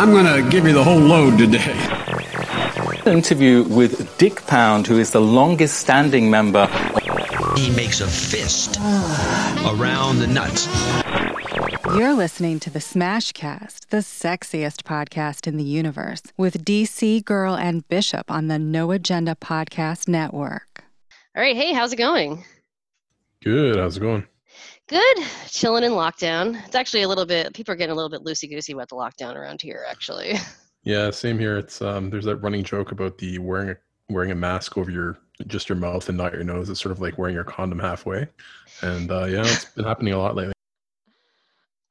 I'm going to give you the whole load today. Interview with Dick Pound, who is the longest standing member. He makes a fist around the nuts. You're listening to the Smashcast, the sexiest podcast in the universe, with DC Girl and Bishop on the No Agenda Podcast Network. All right. Hey, how's it going? Good. How's it going? Good. Chilling in lockdown. It's actually a little bit, people are getting a little bit loosey goosey about the lockdown around here, actually. Yeah, same here. It's um there's that running joke about the wearing a wearing a mask over your just your mouth and not your nose. It's sort of like wearing your condom halfway. And uh yeah, it's been happening a lot lately.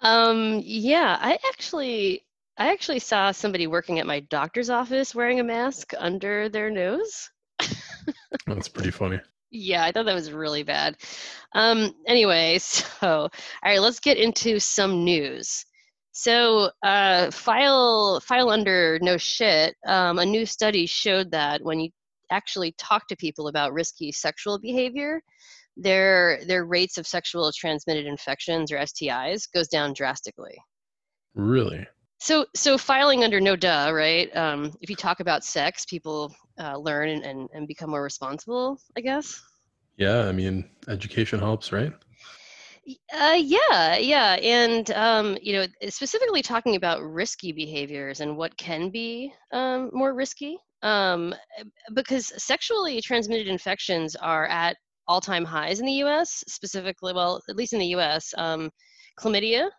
Um, yeah, I actually, I actually saw somebody working at my doctor's office wearing a mask under their nose. That's pretty funny. Yeah, I thought that was really bad. Um, anyway, so all right, let's get into some news. So, uh, file file under no shit. Um, a new study showed that when you actually talk to people about risky sexual behavior, their their rates of sexual transmitted infections or STIs goes down drastically. Really? So, so filing under no duh, right? Um, if you talk about sex, people uh, learn and, and, and become more responsible, I guess. Yeah, I mean, education helps, right? Uh, yeah, yeah, and um, you know, specifically talking about risky behaviors and what can be um, more risky, um, because sexually transmitted infections are at all-time highs in the U.S. Specifically, well, at least in the U.S., um, chlamydia,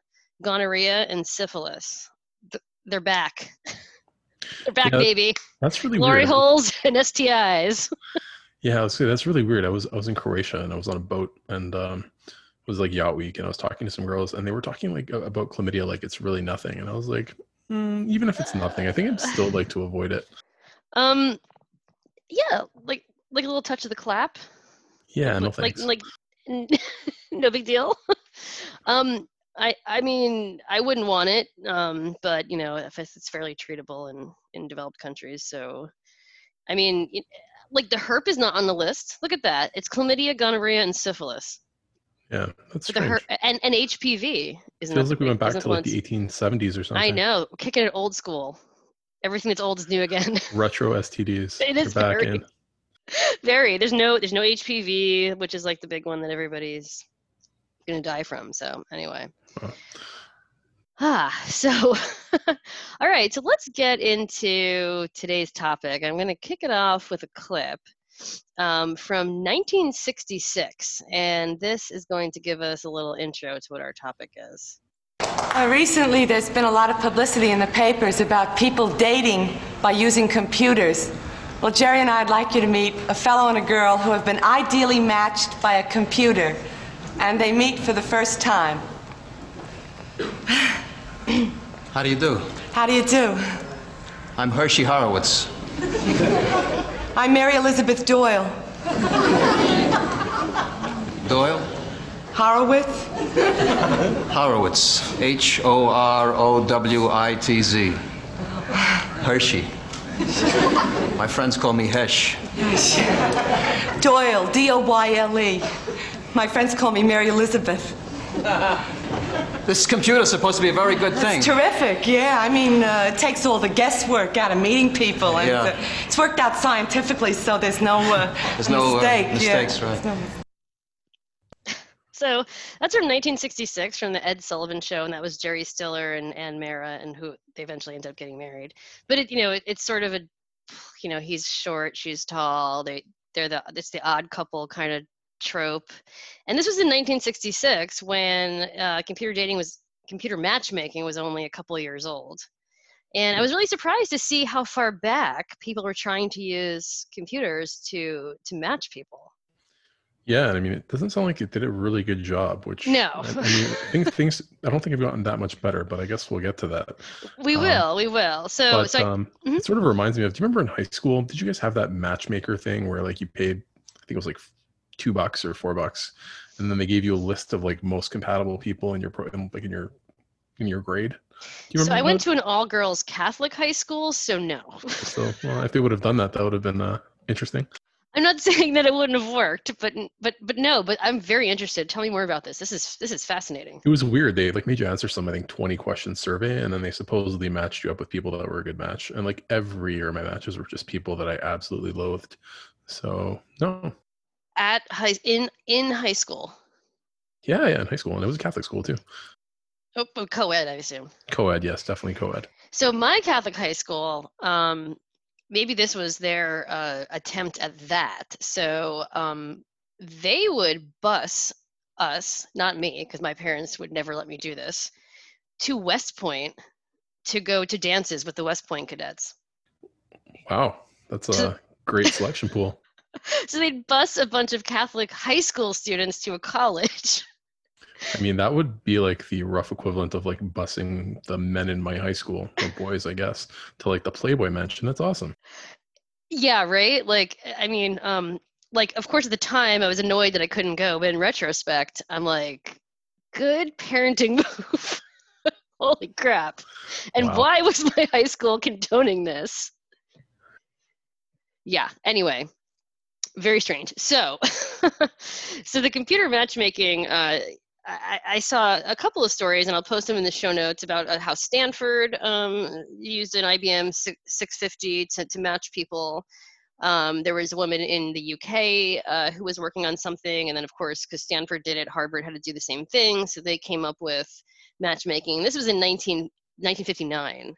gonorrhea, and syphilis. Th- they're back. they're back, Yeah, baby. That's really Glory weird. holes and STIs. Yeah, say that's really weird. I was I was in Croatia and I was on a boat and um it was like yacht week and I was talking to some girls and they were talking like about chlamydia like it's really nothing and I was like, "Hmm, even if it's nothing, I think I'd still like to avoid it. Um, yeah, like like a little touch of the clap. Yeah, no like like, thanks. like n- no big deal. um, I I mean I wouldn't want it. Um, but you know if it's, it's fairly treatable in in developed countries, so I mean. Like the herp is not on the list. Look at that. It's chlamydia, gonorrhea, and syphilis. yeah, that's But the strange. her- and, and HPV isn't. Feels like we went back to like the 1870s or something. I know, we're kicking it old school. Everything that's old is new again. Retro STDs. it is back very- in. Very. There's no there's no HPV, which is like the big one that everybody's gonna die from. So anyway. Wow. Ah, so all right, so let's get into today's topic. I'm gonna kick it off with a clip um, from 1966, and this is going to give us a little intro to what our topic is. Uh, recently, there's been a lot of publicity in the papers about people dating by using computers. Well, Jerry and I'd like you to meet a fellow and a girl who have been ideally matched by a computer, and they meet for the first time. How do you do? How do you do? I'm Hershey Horowitz. I'm Mary Elizabeth Doyle. Doyle? Horowitz? Horowitz. H O R O W I T Z. Hershey. My friends call me Hesh. Doyle, D O Y L E. My friends call me Mary Elizabeth. This computer's supposed to be a very good thing. It's terrific, yeah. I mean, uh, it takes all the guesswork out of meeting people. And, Yeah. uh, it's worked out scientifically, so there's no uh, There's no, uh, mistake. yeah. mistakes, right. No So that's from 1966 from the Ed Sullivan Show, and that was Jerry Stiller and Anne Meara, and who they eventually end up getting married. But it, you know, it, it's sort of a, you know, he's short, she's tall. They they're the it's the odd couple kind of trope, and this was in 1966 when uh, computer dating was computer matchmaking was only a couple of years old. And I was really surprised to see how far back people were trying to use computers to to match people. Yeah, I mean, it doesn't sound like it did a really good job. Which No. I, I mean, things things. I don't think have gotten that much better, but I guess we'll get to that. We Um, will, we will. So, but so I, um, Mhm. it sort of reminds me of. Do you remember in high school? Did you guys have that matchmaker thing where like you paid? I think it was like two bucks or four bucks, and then they gave you a list of like most compatible people in your pro, in, like in your in your grade. Do you so? I went that? to an all-girls Catholic high school, so no. So well, if they would have done that, that would have been uh, interesting. I'm not saying that it wouldn't have worked, but but but no. But I'm very interested. Tell me more about this. This is this is fascinating. It was weird. They like made you answer some I think 20 question survey, and then they supposedly matched you up with people that were a good match. And like every year, my matches were just people that I absolutely loathed. So no. At high in in high school. Yeah, yeah, in high school, and it was a Catholic school too. Oh, co-ed, I assume. Co-ed, yes, definitely co-ed. So my Catholic high school, um, maybe this was their uh, attempt at that. So um, they would bus us, not me, because my parents would never let me do this, to West Point to go to dances with the West Point cadets. Wow, that's a great selection pool. So they'd bus a bunch of Catholic high school students to a college. I mean, that would be like the rough equivalent of like busing the men in my high school, the boys, I guess, to like the Playboy Mansion. That's awesome. Yeah, right. Like, I mean, um, like of course at the time I was annoyed that I couldn't go, but in retrospect, I'm like, good parenting move. Holy crap! And Wow. why was my high school condoning this? Yeah. Anyway, very strange. So, so the computer matchmaking. Uh, I, I saw a couple of stories, and I'll post them in the show notes about uh, how Stanford um, used an IBM 650 to, to match people. Um, there was a woman in the UK uh, who was working on something, and then, of course, because Stanford did it, Harvard had to do the same thing. So they came up with matchmaking. This was in 19, 1959.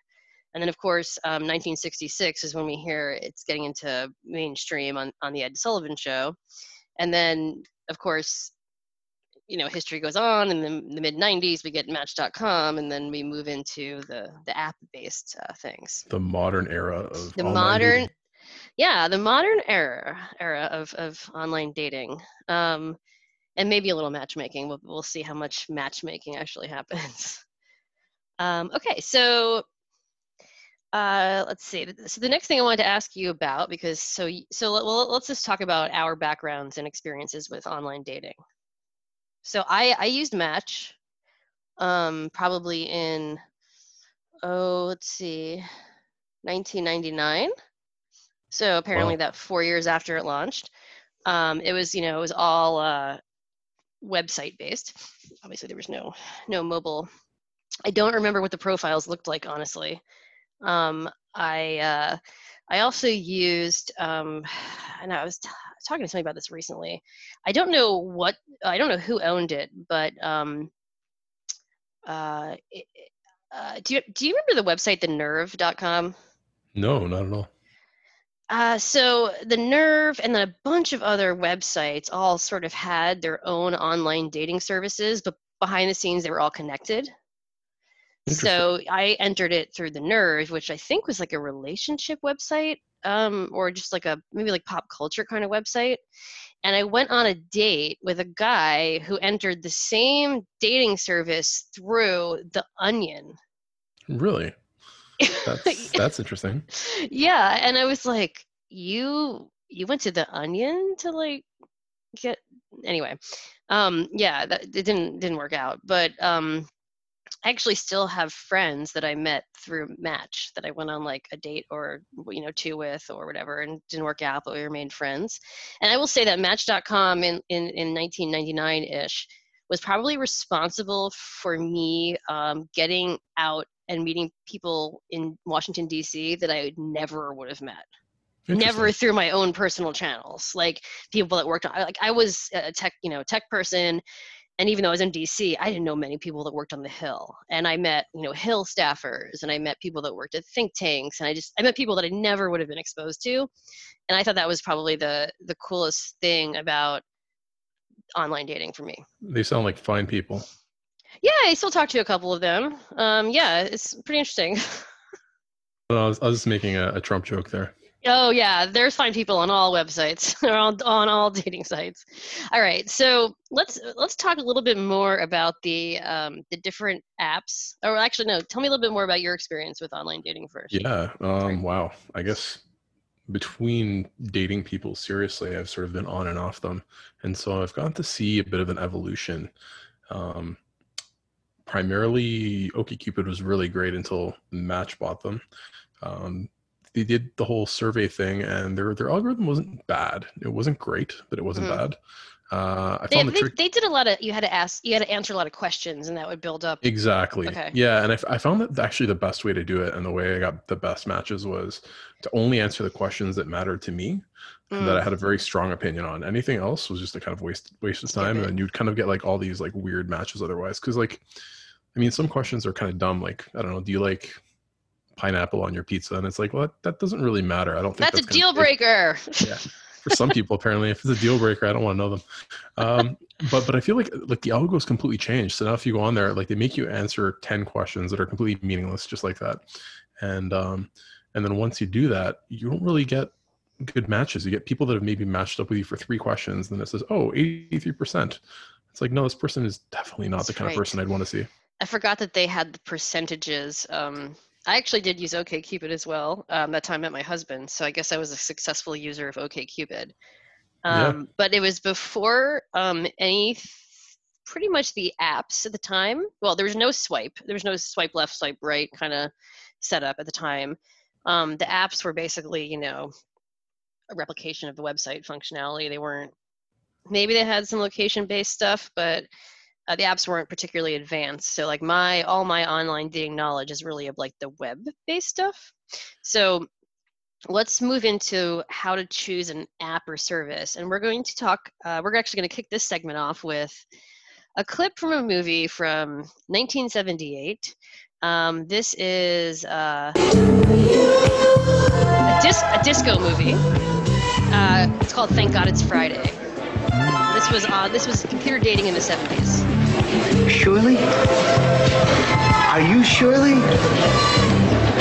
And then, of course, um, 1966 is when we hear it's getting into mainstream on, on the Ed Sullivan Show. And then, of course, you know, history goes on. In the, the mid 90s, we get Match.com, and then we move into the the app based uh, things. The modern era of The online modern, dating. yeah, the modern era era of of online dating. Um, and maybe a little matchmaking. We'll, we'll see how much matchmaking actually happens. Um, okay, so uh, let's see. So the next thing I wanted to ask you about, because so so well, let's just talk about our backgrounds and experiences with online dating. So I I used Match, um, probably in oh let's see, 1999. So apparently Wow. that four years after it launched, um, it was you know it was all uh, website based. Obviously there was no no mobile. I don't remember what the profiles looked like honestly. Um, I uh, I also used um, and I was t- talking to somebody about this recently. I don't know what I don't know who owned it, but um, uh, it, uh, do you do you remember the website thenerve.com? No, not at all. Uh, so the Nerve and then a bunch of other websites all sort of had their own online dating services, but behind the scenes they were all connected. So I entered it through the Nerve, which I think was like a relationship website, um, or just like a maybe like pop culture kind of website. And I went on a date with a guy who entered the same dating service through the Onion. Really? That's that's interesting. yeah and i was like you you went to the onion to like get anyway um yeah that it didn't didn't work out but um i actually still have friends that i met through match that i went on like a date or you know two with or whatever and didn't work out but we remained friends and i will say that match.com in in, in 1999ish was probably responsible for me um, getting out and meeting people in Washington D.C. that I never would have met. Never through my own personal channels, like people that worked on. Like I was a tech, you know, tech person, and even though I was in D.C., I didn't know many people that worked on the Hill. And I met, you know, Hill staffers, and I met people that worked at think tanks, and I just I met people that I never would have been exposed to, and I thought that was probably the the coolest thing about online dating for me. They sound like fine people. Yeah, I still talk to a couple of them. Um, yeah, it's pretty interesting. I was, I was just making a, a Trump joke there. Oh yeah, there's fine people on all websites or on, on all dating sites. All right, so let's let's talk a little bit more about the um, the different apps. Or actually, no, tell me a little bit more about your experience with online dating first. Yeah. Um, wow. I guess between dating people seriously, I've sort of been on and off them, and so I've gotten to see a bit of an evolution. Um, primarily, OkCupid was really great until Match bought them. Um, they did the whole survey thing, and their their algorithm wasn't bad. It wasn't great, but it wasn't Mhm. bad. Uh, I They, found the they, they did a lot of. You had to ask. You had to answer a lot of questions, and that would build up. exactly. Okay. Yeah, and I found that actually the best way to do it, and the way I got the best matches was to only answer the questions that mattered to me, and that I Mm. had a very strong opinion on. Anything else was just a kind of waste waste of time, it. and you'd kind of get like all these like weird matches otherwise. Because like, I mean, some questions are kind of dumb. Like, I don't know, do you like pineapple on your pizza? And it's like, well, that, that doesn't really matter. I don't think That's, a deal breaker. yeah for some people apparently if it's a deal breaker i don't want to know them um, but but i feel like like the algo is completely changed so now if you go on there like they make you answer 10 questions that are completely meaningless just like that and um and then once you do that you don't really get good matches you get people that have maybe matched up with you for three questions and then it says oh 83% it's like no this person is definitely not That's the kind right. of person i'd want to see I forgot that they had the percentages. Um, I actually did use OKCupid as well. Um, that time I met my husband, so I guess I was a successful user of OKCupid. Yeah. Um, But it was before um, any, pretty much the apps at the time. Well, there was no swipe. There was no swipe left, swipe right kind of setup at the time. Um, the apps were basically, you know, a replication of the website functionality. They weren't. Maybe they had some location-based stuff, but uh, the apps weren't particularly advanced. So like my all my online dating knowledge is really of like the web based stuff. So let's move into how to choose an app or service, and we're going to talk. Uh, we're actually going to kick this segment off with a clip from a movie from 1978. Um, this is uh, a, dis- a disco movie. Uh, it's called Thank God It's Friday. This was uh, this was computer dating in the 70s. Shirley? Are you Shirley?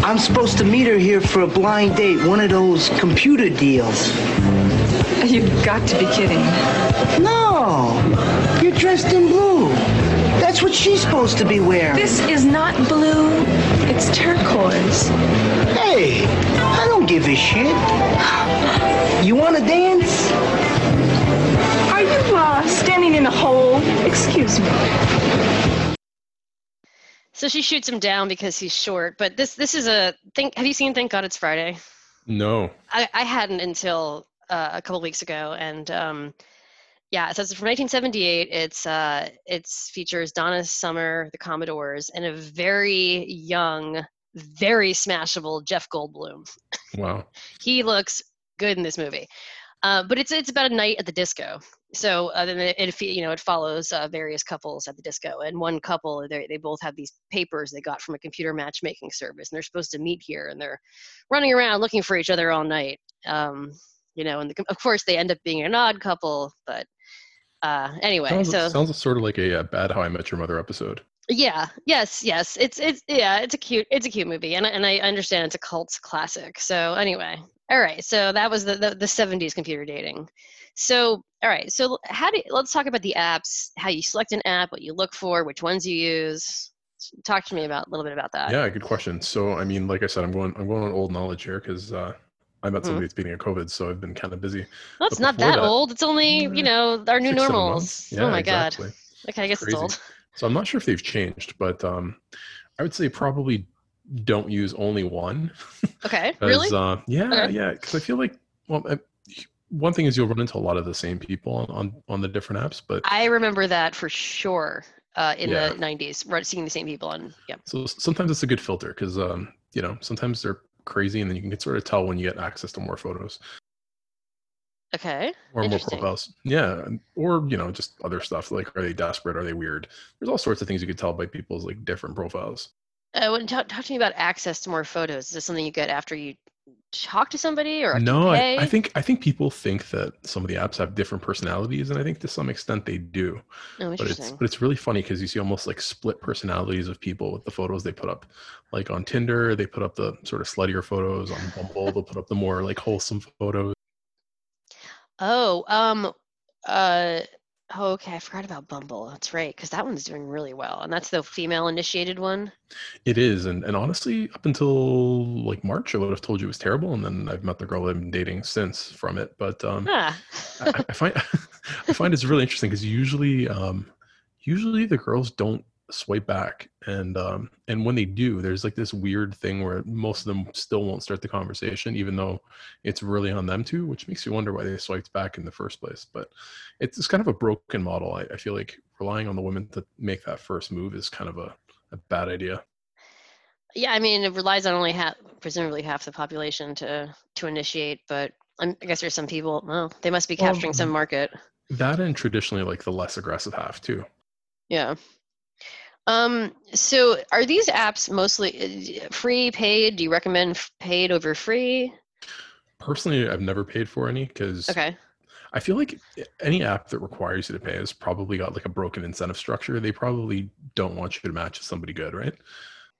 I'm supposed to meet her here for a blind date, one of those computer deals. You've got to be kidding. No, you're dressed in blue. That's what she's supposed to be wearing. This is not blue, it's turquoise. Hey, I don't give a shit. You want to dance? Are you standing in a hole? Excuse me. So she shoots him down because he's short. But this this is a think. Have you seen Thank God It's Friday? no I, I hadn't until uh, a couple weeks ago, and um, yeah, so it's from 1978. It's uh, it's features Donna Summer, the Commodores, and a very young, very smashable Jeff Goldblum. wow He looks good in this movie. Uh, but it's it's about a night at the disco. So uh, then it, it you know it follows uh, various couples at the disco, and one couple they they both have these papers they got from a computer matchmaking service, and they're supposed to meet here, and they're running around looking for each other all night. Um, you know, and the, of course they end up being an odd couple, but uh, anyway, sounds, so sounds sort of like a, uh bad how i met your mother episode yeah, yes, yes. It's it's yeah, it's a cute it's a cute movie, and I- and I understand it's a cult classic. So anyway, all right. So that was the the, the 70s computer dating. So all right. So how do let's talk about the apps, how you select an app, what you look for, which ones you use. Talk to me about a little bit about that. Yeah, good question. So, I mean, like I said, I'm going, I'm going on old knowledge here because uh, I met Mhm. somebody at the beginning of COVID, so I've been kind of busy. Well, it's not that, that- old. It's only you know our new normals. Yeah, oh my exactly. god. Okay, I guess it's old. So I'm not sure if they've changed, but um, I would say probably don't use only one. Okay, really? Uh, yeah, Okay. yeah. Because I feel like, well, I, one thing is you'll run into a lot of the same people on on, on the different apps, but I remember that for sure. Uh, in Yeah. the 90s, right, seeing the same people on. Yeah. so sometimes it's a good filter because um, you know sometimes they're crazy, and then you can sort of tell when you get access to more photos. Okay. or more profiles. Yeah, or you know, just other stuff like are they desperate? Are they weird? There's all sorts of things you could tell by people's like different profiles. Uh, when talk, talk to me about access to more photos. Is this something you get after you talk to somebody, or No, I. I think I think people think that some of the apps have different personalities, and I think to some extent they do. Oh, but it's but it's really funny because you see almost like split personalities of people with the photos they put up. Like on Tinder, they put up the sort of sluttier photos. On Bumble, they'll put up the more like wholesome photos. Oh, um, uh, oh, okay. I forgot about Bumble. That's right, because that one's doing really well, and that's the female-initiated one. It is, and and honestly, up until like March, I would have told you it was terrible, and then I've met the girl I've been dating since from it. But um, Ah. I, I find I find it's really interesting because usually, um, usually the girls don't swipe back and um and when they do there's like this weird thing where most of them still won't start the conversation even though it's really on them to which makes you wonder why they swiped back in the first place but it's, it's kind of a broken model I, I feel like relying on the women to make that first move is kind of a, a bad idea Yeah, I mean, it relies on only half, presumably half the population to to initiate. But I'm, I guess there's some people. Well, they must be Well, capturing some market. that and traditionally like the less aggressive half too Yeah. Um. So, are these apps mostly uh, free, paid? Do you recommend paid over free? personally i've never paid for any because Okay. I feel like any app that requires you to pay has probably got like a broken incentive structure. They probably don't want you to match with somebody good, right?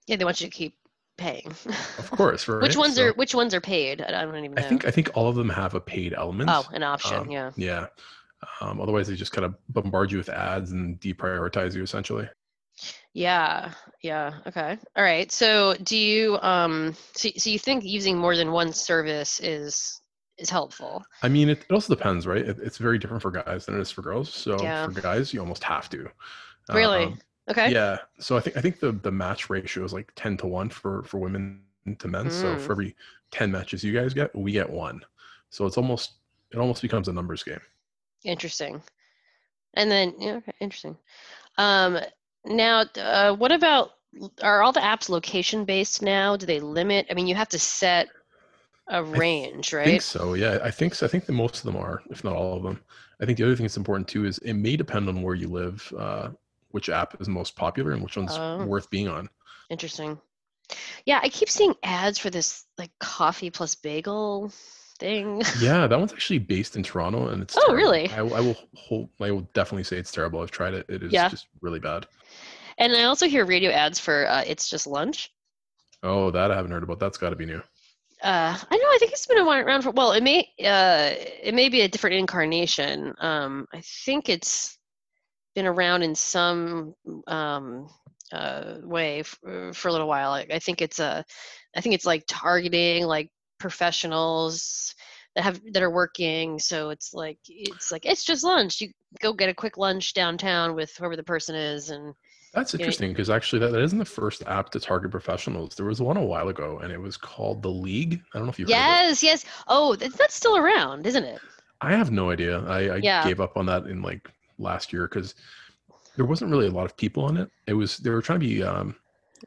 Yeah, they want you to keep paying. Of course, right? which ones So are which ones are paid? I don't even know. I think I think all of them have a paid element. Oh, an option. Um, yeah. Yeah. Um, otherwise, they just kind of bombard you with ads and deprioritize you essentially. Yeah. Yeah. Okay. All right. So, do you um? So, so you think using more than one service is is helpful? I mean, it, it also depends, right? It, it's very different for guys than it is for girls. So Yeah. for guys, you almost have to. Really? Um, Okay. Yeah. So I think I think the the match ratio is like ten to one for for women to men. So Mm. for every ten matches you guys get, we get one. So it's almost it almost becomes a numbers game. Interesting. And then, yeah, okay, interesting. Um, now, uh, what about are all the apps location based now? Do they limit? I mean, you have to set a range, I right? think so. Yeah, I think so. I think that most of them are, if not all of them. I think the other thing that's important too is it may depend on where you live, uh, which app is most popular and which one's Oh. worth being on. Interesting. Yeah, I keep seeing ads for this like coffee plus bagel thing. Yeah, that one's actually based in Toronto, and it's Oh, terrible. really? I, I will hold, I will definitely say it's terrible. I've tried it. It is Yeah. just really bad. And I also hear radio ads for uh, It's Just Lunch. Oh, that I haven't heard about. That's got to be new. Uh, I know. I think it's been around for. Well, it may. Uh, it may be a different incarnation. Um, I think it's been around in some um, uh, way f- uh, for a little while. I, I think it's a. I think it's like targeting like professionals that have that are working. So it's like it's like it's just lunch. You go get a quick lunch downtown with whoever the person is, and That's interesting because actually that, that isn't the first app to target professionals. There was one a while ago, and it was called the League. I don't know if you heard of it. Yes, yes. Oh, that's, that's still around, isn't it? I have no idea. I, I Yeah. gave up on that in like last year because there wasn't really a lot of people on it. It was they were trying to be um,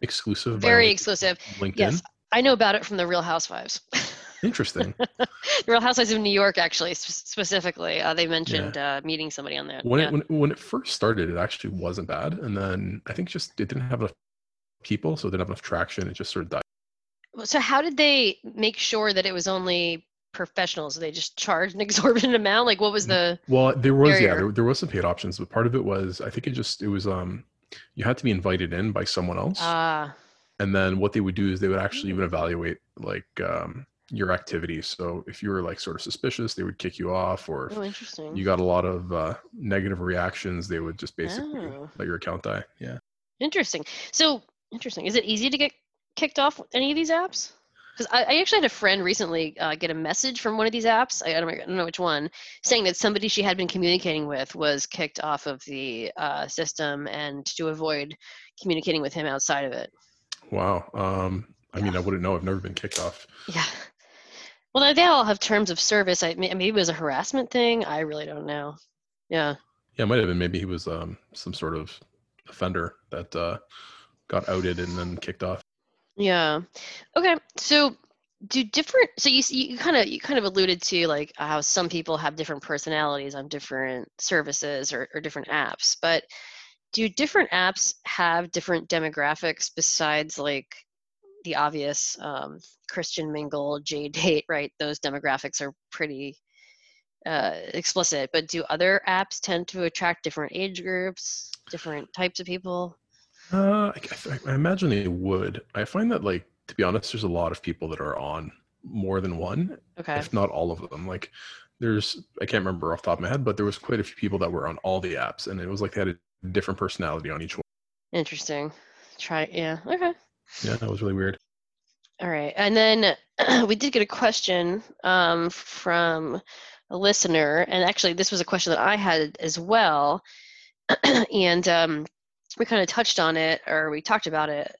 exclusive. Very exclusive. LinkedIn. Yes, I know about it from the Real Housewives. Interesting. the Real Housewives of New York, actually, sp- specifically, uh, they mentioned uh, meeting somebody on there. when yeah. it when, when it first started, it actually wasn't bad, and then I think just it didn't have enough people, so it didn't have enough traction. It just sort of died. so, how did they make sure that it was only professionals? They just charged an exorbitant amount. Like, what was the? Well, there was yeah, there, there was some paid options, but part of it was I think it just it was um you had to be invited in by someone else, Ah, and then what they would do is they would actually even evaluate like um your activities. So if you were like sort of suspicious, they would kick you off, or if oh, interesting. you got a lot of uh, negative reactions, they would just basically Oh. let your account die. Yeah. Interesting. So interesting. Is it easy to get kicked off any of these apps? Because I, I actually had a friend recently uh, get a message from one of these apps. I, I, don't, I don't know which one, saying that somebody she had been communicating with was kicked off of the uh, system, and to avoid communicating with him outside of it. Wow. Um, I mean, I wouldn't know. I've never been kicked off. Yeah. Well, they all have terms of service. I may- maybe it was a harassment thing. I really don't know. Yeah. Yeah, it might have been. Maybe he was um, some sort of offender that uh, got outed and then kicked off. Yeah. Okay. So do different so you you kind of you kind of alluded to like how some people have different personalities on different services or, or different apps but do different apps have different demographics besides like the obvious um, christian mingle JDate right those demographics are pretty uh, explicit but do other apps tend to attract different age groups different types of people Uh, I, I- I imagine they would. I find that, like, to be honest, there's a lot of people that are on more than one, okay if not all of them. Like, there's, I can't remember off the top of my head, but there was quite a few people that were on all the apps, and it was like they had a different personality on each one. interesting try yeah okay Yeah, that was really weird. All right. And then we did get a question um, from a listener. And actually, this was a question that I had as well. and um, we kind of touched on it or we talked about it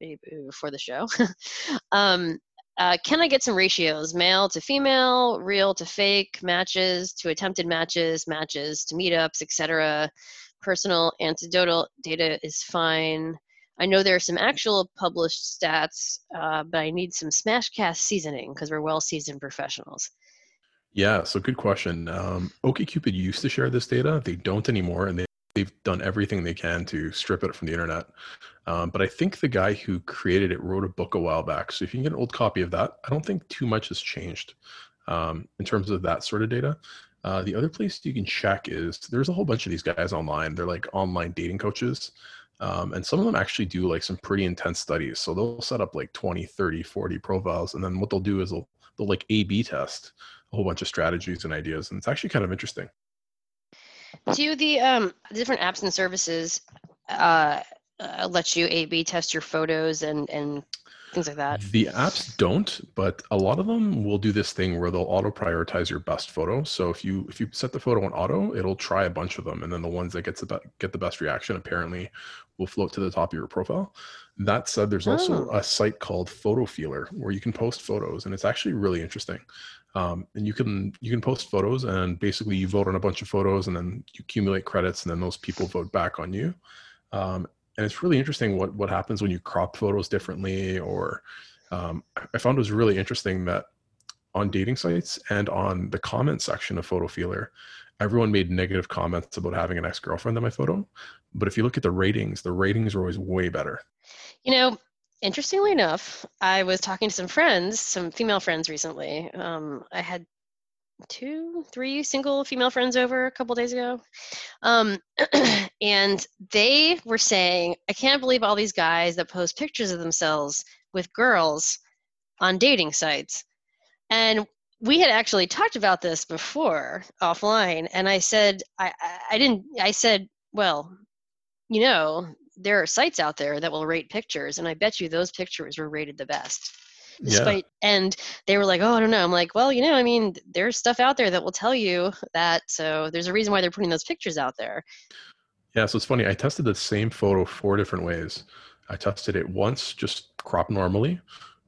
maybe before the show. um, uh, can I get some ratios? Male to female, real to fake, matches to attempted matches, matches to meetups, etc. Personal anecdotal data is fine. I know there are some actual published stats, uh, but I need some Smashcast seasoning because we're well seasoned professionals. Yeah, so good question. Um, OkCupid used to share this data. They don't anymore, and they, they've done everything they can to strip it from the internet. Um, but I think the guy who created it wrote a book a while back. So if you can get an old copy of that, I don't think too much has changed um, in terms of that sort of data. Uh, the other place you can check is there's a whole bunch of these guys online. They're like online dating coaches. Um, and some of them actually do like some pretty intense studies. So they'll set up like 20, 30, 40 profiles. And then what they'll do is they'll, they'll like A B test a whole bunch of strategies and ideas. And it's actually kind of interesting. Do the um, different apps and services uh, uh, let you A B test your photos and, and things like that? The apps don't, but a lot of them will do this thing where they'll auto prioritize your best photo. So if you if you set the photo on auto, it'll try a bunch of them, and then the ones that gets the get the best reaction apparently will float to the top of your profile. That said, there's also Oh. a site called Photofeeler where you can post photos, and it's actually really interesting. Um, and you can you can post photos, and basically you vote on a bunch of photos, and then you accumulate credits, and then those people vote back on you. Um, and it's really interesting what what happens when you crop photos differently or um, i found it was really interesting that on dating sites and on the comment section of Photofeeler everyone made negative comments about having an ex-girlfriend in my photo but if you look at the ratings the ratings are always way better You know, interestingly enough, I was talking to some friends, some female friends recently. Um, I had two, three single female friends over a couple days ago. Um, and they were saying, I can't believe all these guys that post pictures of themselves with girls on dating sites. And we had actually talked about this before offline. And I said, I, I, I didn't, I said, well, you know, there are sites out there that will rate pictures, and I bet you those pictures were rated the best. Yeah. And they were like, "Oh, I don't know." I'm like, "Well, you know, I mean, there's stuff out there that will tell you that. So there's a reason why they're putting those pictures out there." yeah so it's funny i tested the same photo four different ways i tested it once just cropped normally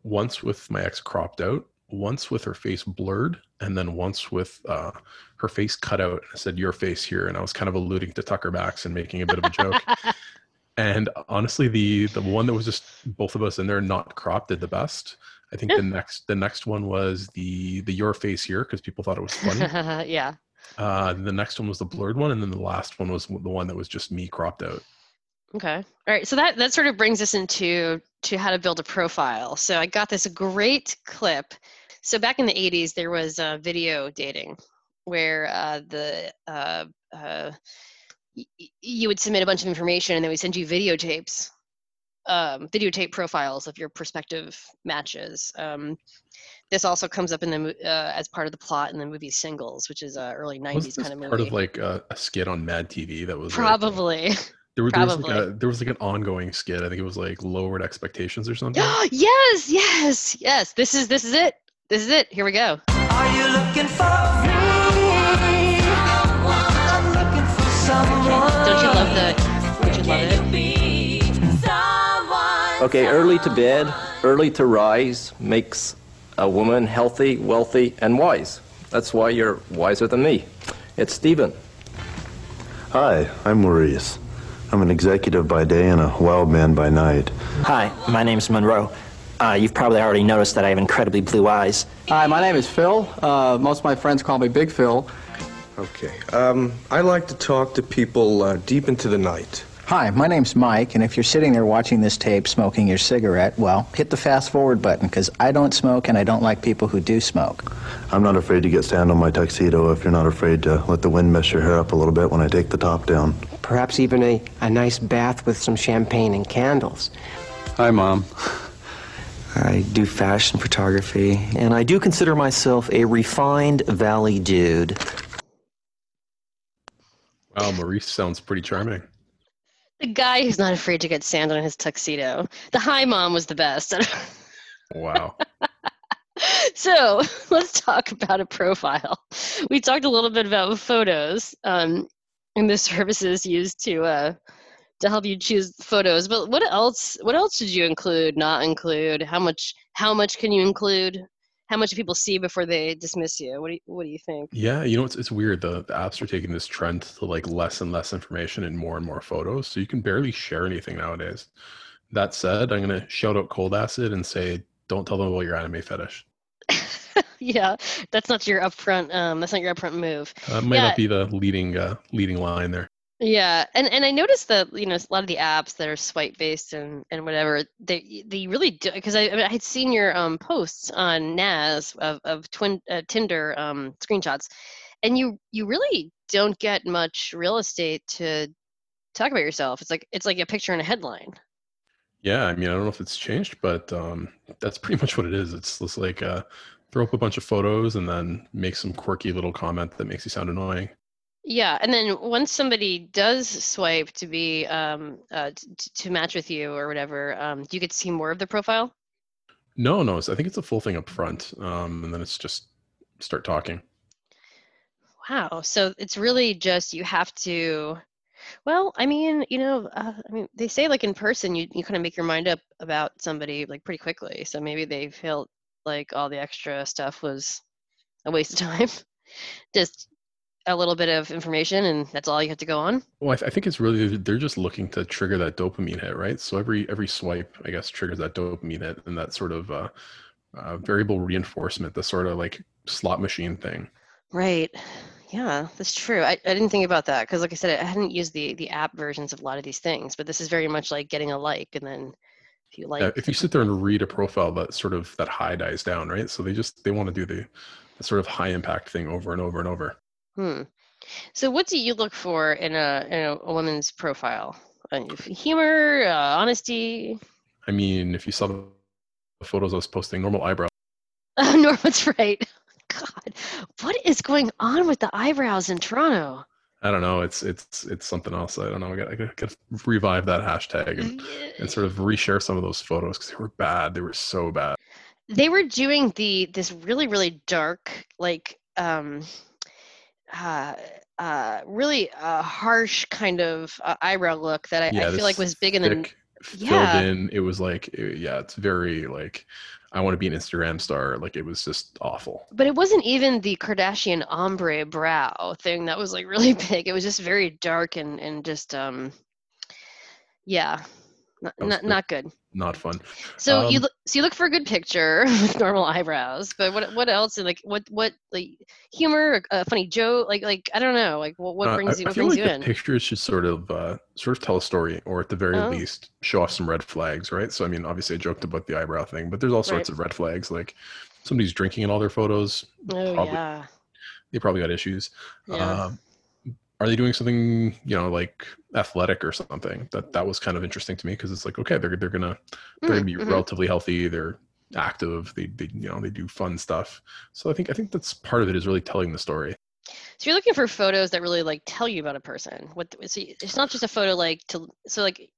once with my ex cropped out once with her face blurred and then once with uh, her face cut out And i said your face here and i was kind of alluding to tucker backs and making a bit of a joke and honestly the the one that was just both of us in there not cropped did the best i think the next the next one was the the your face here because people thought it was funny yeah. uh the next one was the blurred one and then the last one was the one that was just me cropped out Okay. All right. So that that sort of brings us into to how to build a profile. So I got this great clip. So back in the 80s, there was uh, video dating, where uh, the uh, uh, y- y- you would submit a bunch of information, and they would send you videotapes, um, videotape profiles of your prospective matches. Um, this also comes up in the uh, as part of the plot in the movie Singles, which is a early 90s was kind of movie. part of like a, a skit on mad tv that was like- Probably. there, were, there was like a there was like an ongoing skit i think it was like lowered expectations or something yes, yes, yes. This is this is it. This is it. Here we go. Are you looking for me? I'm looking for someone. Don't you love the? Don't you love it? Okay, early to bed, early to rise makes a woman healthy, wealthy, and wise. That's why you're wiser than me. It's Stephen. Hi, I'm Maurice. I'm an executive by day and a wild man by night. Hi, my name's Monroe. Uh, you've probably already noticed that I have incredibly blue eyes. Hi, my name is Phil. Uh, most of my friends call me Big Phil. Okay. Um, I like to talk to people uh, deep into the night. Hi, my name's Mike, and if you're sitting there watching this tape smoking your cigarette, well, hit the fast forward button because I don't smoke and I don't like people who do smoke. I'm not afraid to get sand on my tuxedo if you're not afraid to let the wind mess your hair up a little bit when I take the top down. Perhaps even a, a nice bath with some champagne and candles. Hi, Mom. I do fashion photography. And I do consider myself a refined valley dude. wow maurice sounds pretty charming The guy who's not afraid to get sand on his tuxedo. The high mom was the best. wow so let's talk about a profile. We talked a little bit about photos um, and the services used to uh, to help you choose photos. But what else? What else did you include? Not include? How much? How much can you include? How much people see before they dismiss you? What do you, What do you think? Yeah, you know it's it's weird. The, the apps are taking this trend to like less and less information and more and more photos, so you can barely share anything nowadays. That said, I'm gonna shout out Cold Acid and say, don't tell them about your anime fetish. yeah, that's not your upfront. Um, that's not your upfront move. That might yeah, not be the leading uh, leading line there. Yeah, and and I noticed that you know a lot of the apps that are swipe based and and whatever they they really do because I, I, had seen your um posts on Nas of of twin uh, Tinder um screenshots, and you you really don't get much real estate to talk about yourself. It's like it's like a picture and a headline. Yeah, I mean, I don't know if it's changed, but um, that's pretty much what it is. It's just like uh, throw up a bunch of photos and then make some quirky little comment that makes you sound annoying. Yeah, and then once somebody does swipe to be um uh t- to match with you or whatever, um, do you get to see more of the profile? No, no, I think it's a full thing up front, um, and then it's just start talking. Wow. So it's really just you have to. Well, I mean, you know, uh, I mean, they say like in person, you you kind of make your mind up about somebody like pretty quickly. So maybe they felt like all the extra stuff was a waste of time. just a little bit of information, and that's all you have to go on. Well, I, th- I think it's really they're just looking to trigger that dopamine hit, right? So every every swipe, I guess, triggers that dopamine hit and that sort of uh, uh, variable reinforcement, the sort of like slot machine thing. Right. Yeah, that's true. I, I didn't think about that because, like I said, I hadn't used the the app versions of a lot of these things. But this is very much like getting a like, and then if you like, Yeah, if you sit there and read a profile, that sort of that high dies down, right? So they just they want to do the, the sort of high impact thing over and over and over. Hmm. So, what do you look for in a in a, a woman's profile? Uh, humor, uh, honesty. I mean, if you saw the photos I was posting, normal eyebrow. Uh, Norma's right. God, what is going on with the eyebrows in Toronto? I don't know. It's it's it's something else. I don't know. I got I got to revive that hashtag and, and sort of reshare some of those photos because they were bad. They were so bad. They were doing the this really really dark like um uh uh really a harsh kind of uh, eyebrow look that I, Yeah, I feel like was big in the thick, filled yeah in. It was like it- yeah, it's very like I want to be an Instagram star. Like it was just awful. but it wasn't even the Kardashian ombre brow thing that was like really big. It was just very dark and and just um yeah not not, not good. Not fun. So you Um, look so you look for a good picture with normal eyebrows, but what what else? And like what what like humor, a funny joke, like like I don't know, like what what Uh, brings I, you I feel like you the in? pictures should sort of uh, sort of tell a story, or at the very Oh. least, show off some red flags, right? So I mean, obviously, I joked about the eyebrow thing, but there's all sorts Right. of red flags, like somebody's drinking in all their photos. Oh probably, yeah, they probably got issues. Yeah. Um, are they doing something, you know, like athletic or something? That that was kind of interesting to me because it's like, okay, they're they're gonna they're gonna be Mhm, mhm. relatively healthy. They're active. They they you know they do fun stuff. So I think I think that's part of it is really telling the story. So you're looking for photos that really like tell you about a person. What so it's not just a photo like to so like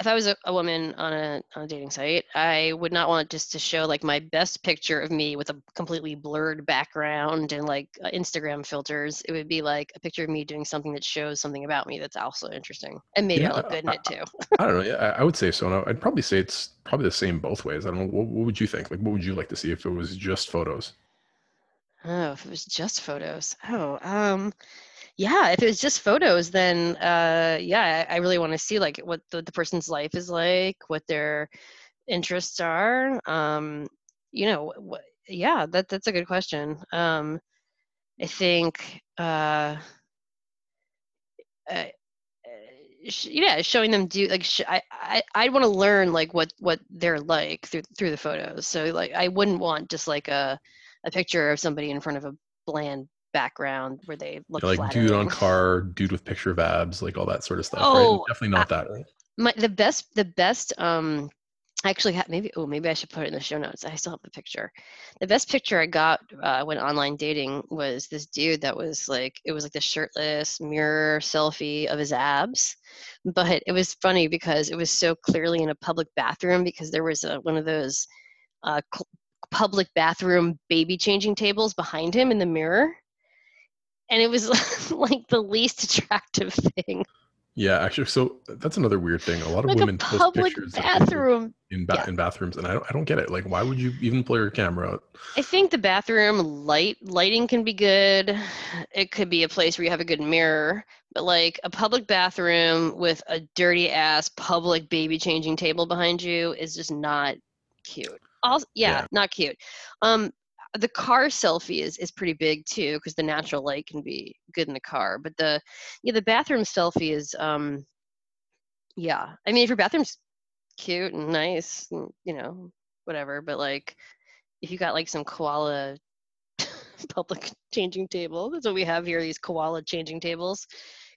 if I was a, a woman on a on a dating site, I would not want just to show like my best picture of me with a completely blurred background and like uh, Instagram filters. It would be like a picture of me doing something that shows something about me that's also interesting, and maybe I look good in it too. I don't know. Yeah, I, I would say so. I- I'd probably say it's probably the same both ways. I don't know. What, what would you think? Like, what would you like to see if it was just photos? Oh, if it was just photos. Oh, um, yeah, if it was just photos, then uh, yeah, I, I really want to see like what the, the person's life is like, what their interests are. Um, you know, what, yeah, that that's a good question. Um, I think, uh, uh, sh- yeah, showing them do like sh- I I I'd want to learn like what what they're like through through the photos. So like I wouldn't want just like a a picture of somebody in front of a bland background where they look like dude on car, dude with picture of abs, like all that sort of stuff. Oh, right? Definitely not that. Right? my the best the best um I actually have maybe oh maybe I should put it in the show notes. I still have the picture. The best picture I got uh, when online dating was this dude that was like it was like the shirtless mirror selfie of his abs, but it was funny because it was so clearly in a public bathroom because there was a, one of those uh, cl- public bathroom baby changing tables behind him in the mirror, and it was like the least attractive thing. Yeah, actually, so that's another weird thing. A lot of Like women post public pictures bathroom. in ba- in bathrooms, and I don't I don't get it. Like, why would you even pull your camera out? I think the bathroom light lighting can be good. It could be a place where you have a good mirror, but like a public bathroom with a dirty ass public baby changing table behind you is just not cute. Also, yeah, Yeah. not cute. Um, the car selfie is is pretty big too because the natural light can be good in the car, but the yeah the bathroom selfie is um yeah. I mean, if your bathroom's cute and nice, and, you know, whatever, but like if you got like some koala public changing table. That's what we have here, these koala changing tables.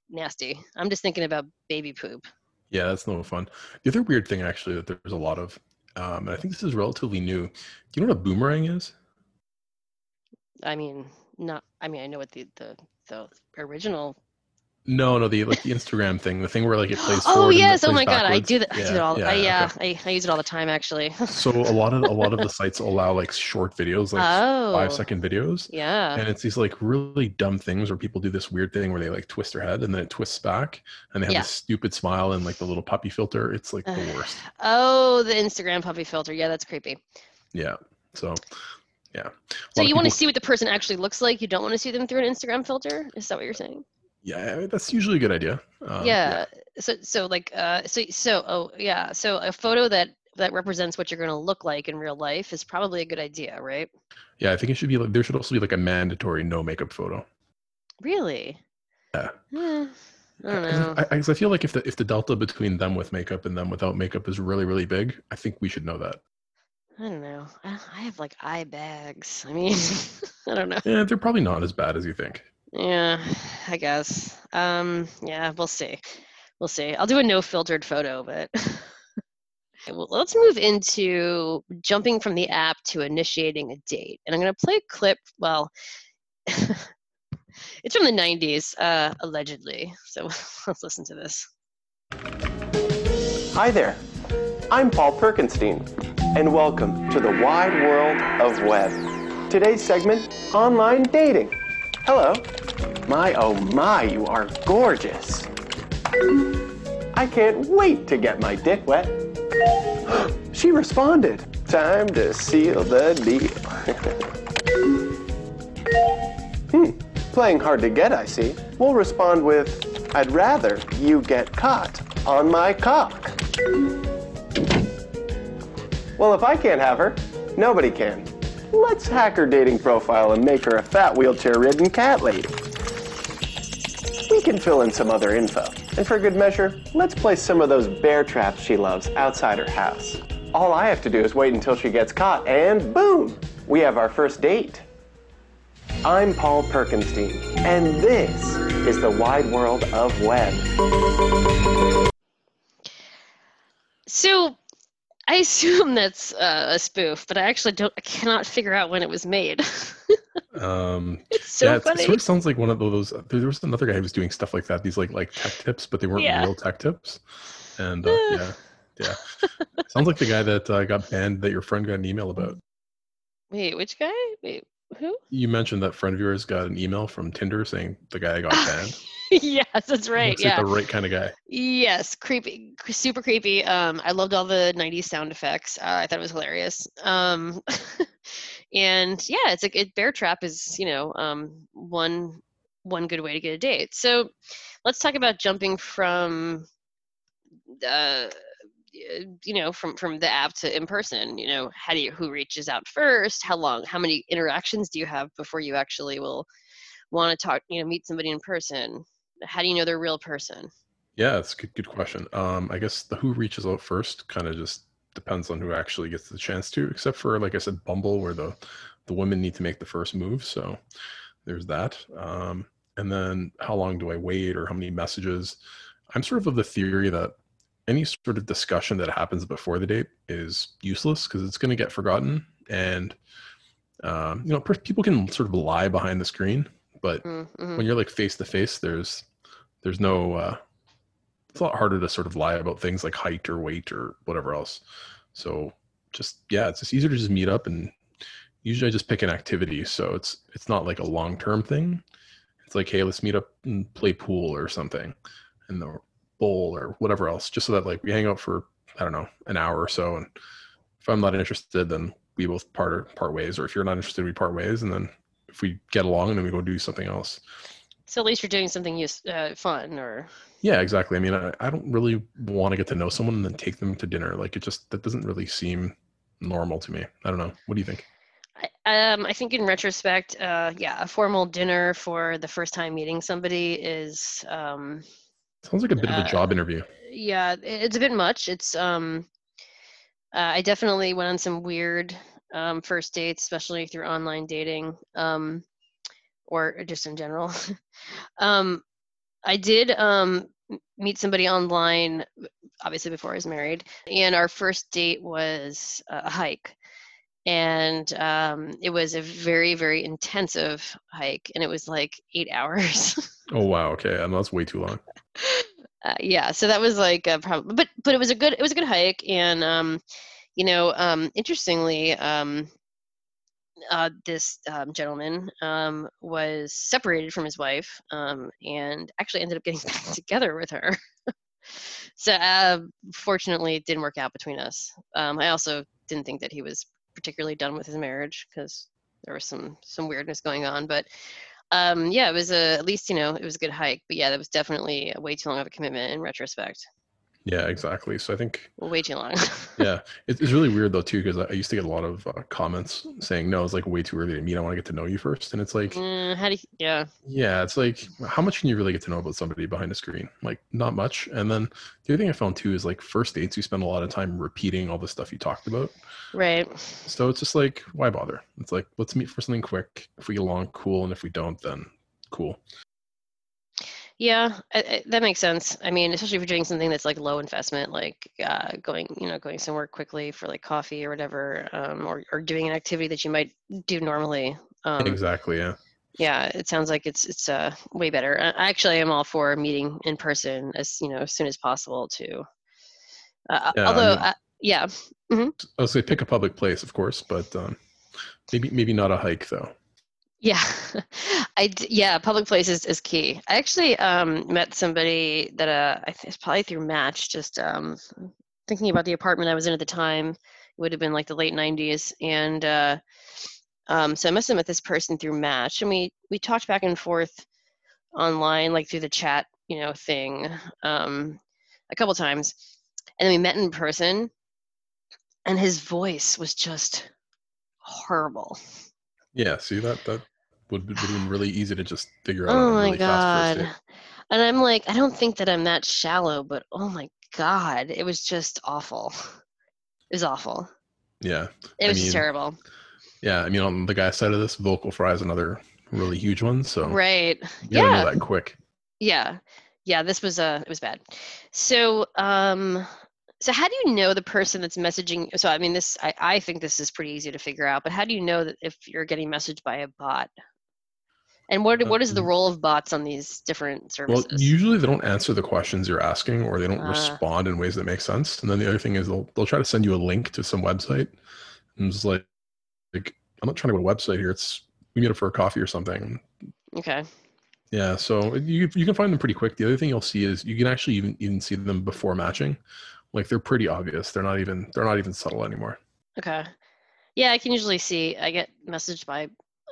Nasty. I'm just thinking about baby poop. Yeah, that's no fun. The other weird thing, actually, that there's a lot of, um, and I think this is relatively new. Do you know what a boomerang is? I mean, not I mean I know what the the, the original No, no, the like the Instagram thing, the thing where like it plays. Oh yes, it oh plays my god, I do that I do it all yeah, I, yeah, okay. I, I use it all the time actually. So a lot of a lot of the sites allow like short videos, like Oh. five second videos. Yeah. And it's these like really dumb things where people do this weird thing where they like twist their head and then it twists back and they have Yeah. this stupid smile and like the little puppy filter. It's like the worst. oh, the Instagram puppy filter. Yeah, that's creepy. Yeah. So yeah. So you want to see what the person actually looks like? You don't want to see them through an Instagram filter? Is that what you're saying? Yeah, that's usually a good idea. Um, yeah. So so like uh so so oh yeah. So a photo that that represents what you're going to look like in real life is probably a good idea, right? Yeah, I think it should be like there should also be like a mandatory no makeup photo. Really? Yeah. I don't know. I, I, I feel like if the if the delta between them with makeup and them without makeup is really really big, I think we should know that. I don't know. I I have like eye bags. I mean, I don't know. Yeah, they're probably not as bad as you think. Yeah, I guess. Um, yeah, we'll see. We'll see. I'll do a no filtered photo, but well, let's move into jumping from the app to initiating a date. And I'm going to play a clip. Well, it's from the 90s, uh, allegedly. So let's listen to this. Hi there. I'm Paul Perkinstein, and welcome to the wide world of web. Today's segment online dating. Hello. My oh my, you are gorgeous. I can't wait to get my dick wet. she responded. Time to seal the deal. hmm, playing hard to get, I see. We'll respond with, I'd rather you get caught on my cock. Well, if I can't have her, nobody can. Let's hack her dating profile and make her a fat wheelchair-ridden cat lady. We can fill in some other info. And for good measure, let's place some of those bear traps she loves outside her house. All I have to do is wait until she gets caught, and boom, we have our first date. I'm Paul Perkinstein, and this is the wide world of web. So I assume that's uh, a spoof, but I actually don't, I cannot figure out when it was made. Um, so yeah, it sort of sounds like one of those. There was another guy who was doing stuff like that. These like like tech tips, but they weren't Yeah. real tech tips. And uh, yeah, yeah, sounds like the guy that uh, got banned that your friend got an email about. Wait, which guy? Wait, who? You mentioned that friend of yours got an email from Tinder saying the guy got banned. yes, that's right. Looks yeah. like the right kind of guy. Yes, creepy, super creepy. Um, I loved all the '90s sound effects. Uh, I thought it was hilarious. Um, and yeah, it's like it, bear trap is you know um, one one good way to get a date. So let's talk about jumping from uh, you know from from the app to in person. You know, how do you who reaches out first? How long? How many interactions do you have before you actually will want to talk? You know, meet somebody in person. How do you know they're a real person? Yeah, it's a good, good question. Um, I guess the who reaches out first kind of just depends on who actually gets the chance to, except for like I said, Bumble, where the the women need to make the first move. So there's that. Um, and then how long do I wait, or how many messages? I'm sort of of the theory that any sort of discussion that happens before the date is useless because it's going to get forgotten, and um, you know, per- people can sort of lie behind the screen, but Mm-hmm. when you're like face to face, there's there's no uh, it's a lot harder to sort of lie about things like height or weight or whatever else. So just yeah, it's just easier to just meet up and usually I just pick an activity. So it's it's not like a long term thing. It's like, hey, let's meet up and play pool or something. And the, bowl or whatever else, just so that like we hang out for I don't know an hour or so, and if I'm not interested, then we both part part ways, or if you're not interested, we part ways, and then if we get along, and then we go do something else. So at least you're doing something use, uh, fun or Yeah, exactly. I mean, I, I don't really want to get to know someone and then take them to dinner. Like it just that doesn't really seem normal to me. I don't know. What do you think? Um, I think in retrospect, uh, yeah, a formal dinner for the first time meeting somebody is, um, Sounds like a bit of a Uh, job interview. yeah, it's a bit much. It's, um, uh, I definitely went on some weird um, first dates, especially through online dating, um, or just in general. um, I did um, meet somebody online, obviously before I was married, and our first date was a hike and um, it was a very very intensive hike and it was like eight hours Oh wow. Okay, and that's way too long. Uh, yeah so that was like a problem but but it was a good it was a good hike and um, you know um, interestingly um, uh, this um, gentleman um, was separated from his wife um, and actually ended up getting back together with her. So uh, fortunately it didn't work out between us. Um, i also didn't think that he was particularly done with his marriage because there was some some weirdness going on but um, yeah it was a at least you know it was a good hike but yeah that was definitely a way too long of a commitment in retrospect Yeah, exactly. So I think way too long yeah, it, it's really weird though too because I, I used to get a lot of uh, comments saying no, it's like way too early to meet. I want to get to know you first, and it's like Mm, how do you yeah yeah, it's like how much can you really get to know about somebody behind a screen? Like not much. And then the other thing I found too is like first dates, you spend a lot of time repeating all the stuff you talked about. right So it's just like why bother? It's like let's meet for something quick. If we get along, cool, and if we don't, then cool. Yeah, I, I, that makes sense. I mean, especially if you're doing something that's like low investment, like uh, going, you know, going somewhere quickly for like coffee or whatever, um, or or doing an activity that you might do normally. Um, exactly. Yeah. yeah, it sounds like it's it's uh, way better. I I actually am all for meeting in person as you know as soon as possible too. Uh, Yeah, I although, mean- uh, yeah, hmm I'll say pick a public place, of course, but um, maybe maybe not a hike though. Yeah, I yeah, public places is key. I actually um, met somebody that uh, I think it's probably through Match. Just um, thinking about the apartment I was in at the time, it would have been like the late '90s, and uh, um, so I must have met this person through Match, and we we talked back and forth online, like through the chat, you know, thing, um, a couple times, and then we met in person, and his voice was just horrible. Yeah. See that that would would have been really easy to just figure out. Oh my really god. And I'm like, I don't think that I'm that shallow, but oh my god, it was just awful. It was awful. Yeah. It I was mean, terrible. Yeah, I mean, on the guy side of this, vocal fry is another really huge one. So Right. you Yeah. know that quick. Yeah. Yeah, this was uh it was bad. So um so how do you know the person that's messaging so I mean this I, I think this is pretty easy to figure out, but how do you know that if you're getting messaged by a bot? And what what is the Um, role of bots on these different services? Well, usually they don't answer the questions you're asking, or they don't Ah. respond in ways that make sense. And then the other thing is they'll they'll try to send you a link to some website, and it's like, like I'm not trying to go to a website here. It's we meet up for a coffee or something. okay. Yeah, so you you can find them pretty quick. The other thing you'll see is you can actually even even see them before matching. Like they're pretty obvious. They're not even they're not even subtle anymore. Okay. Yeah, I can usually see. I get messaged by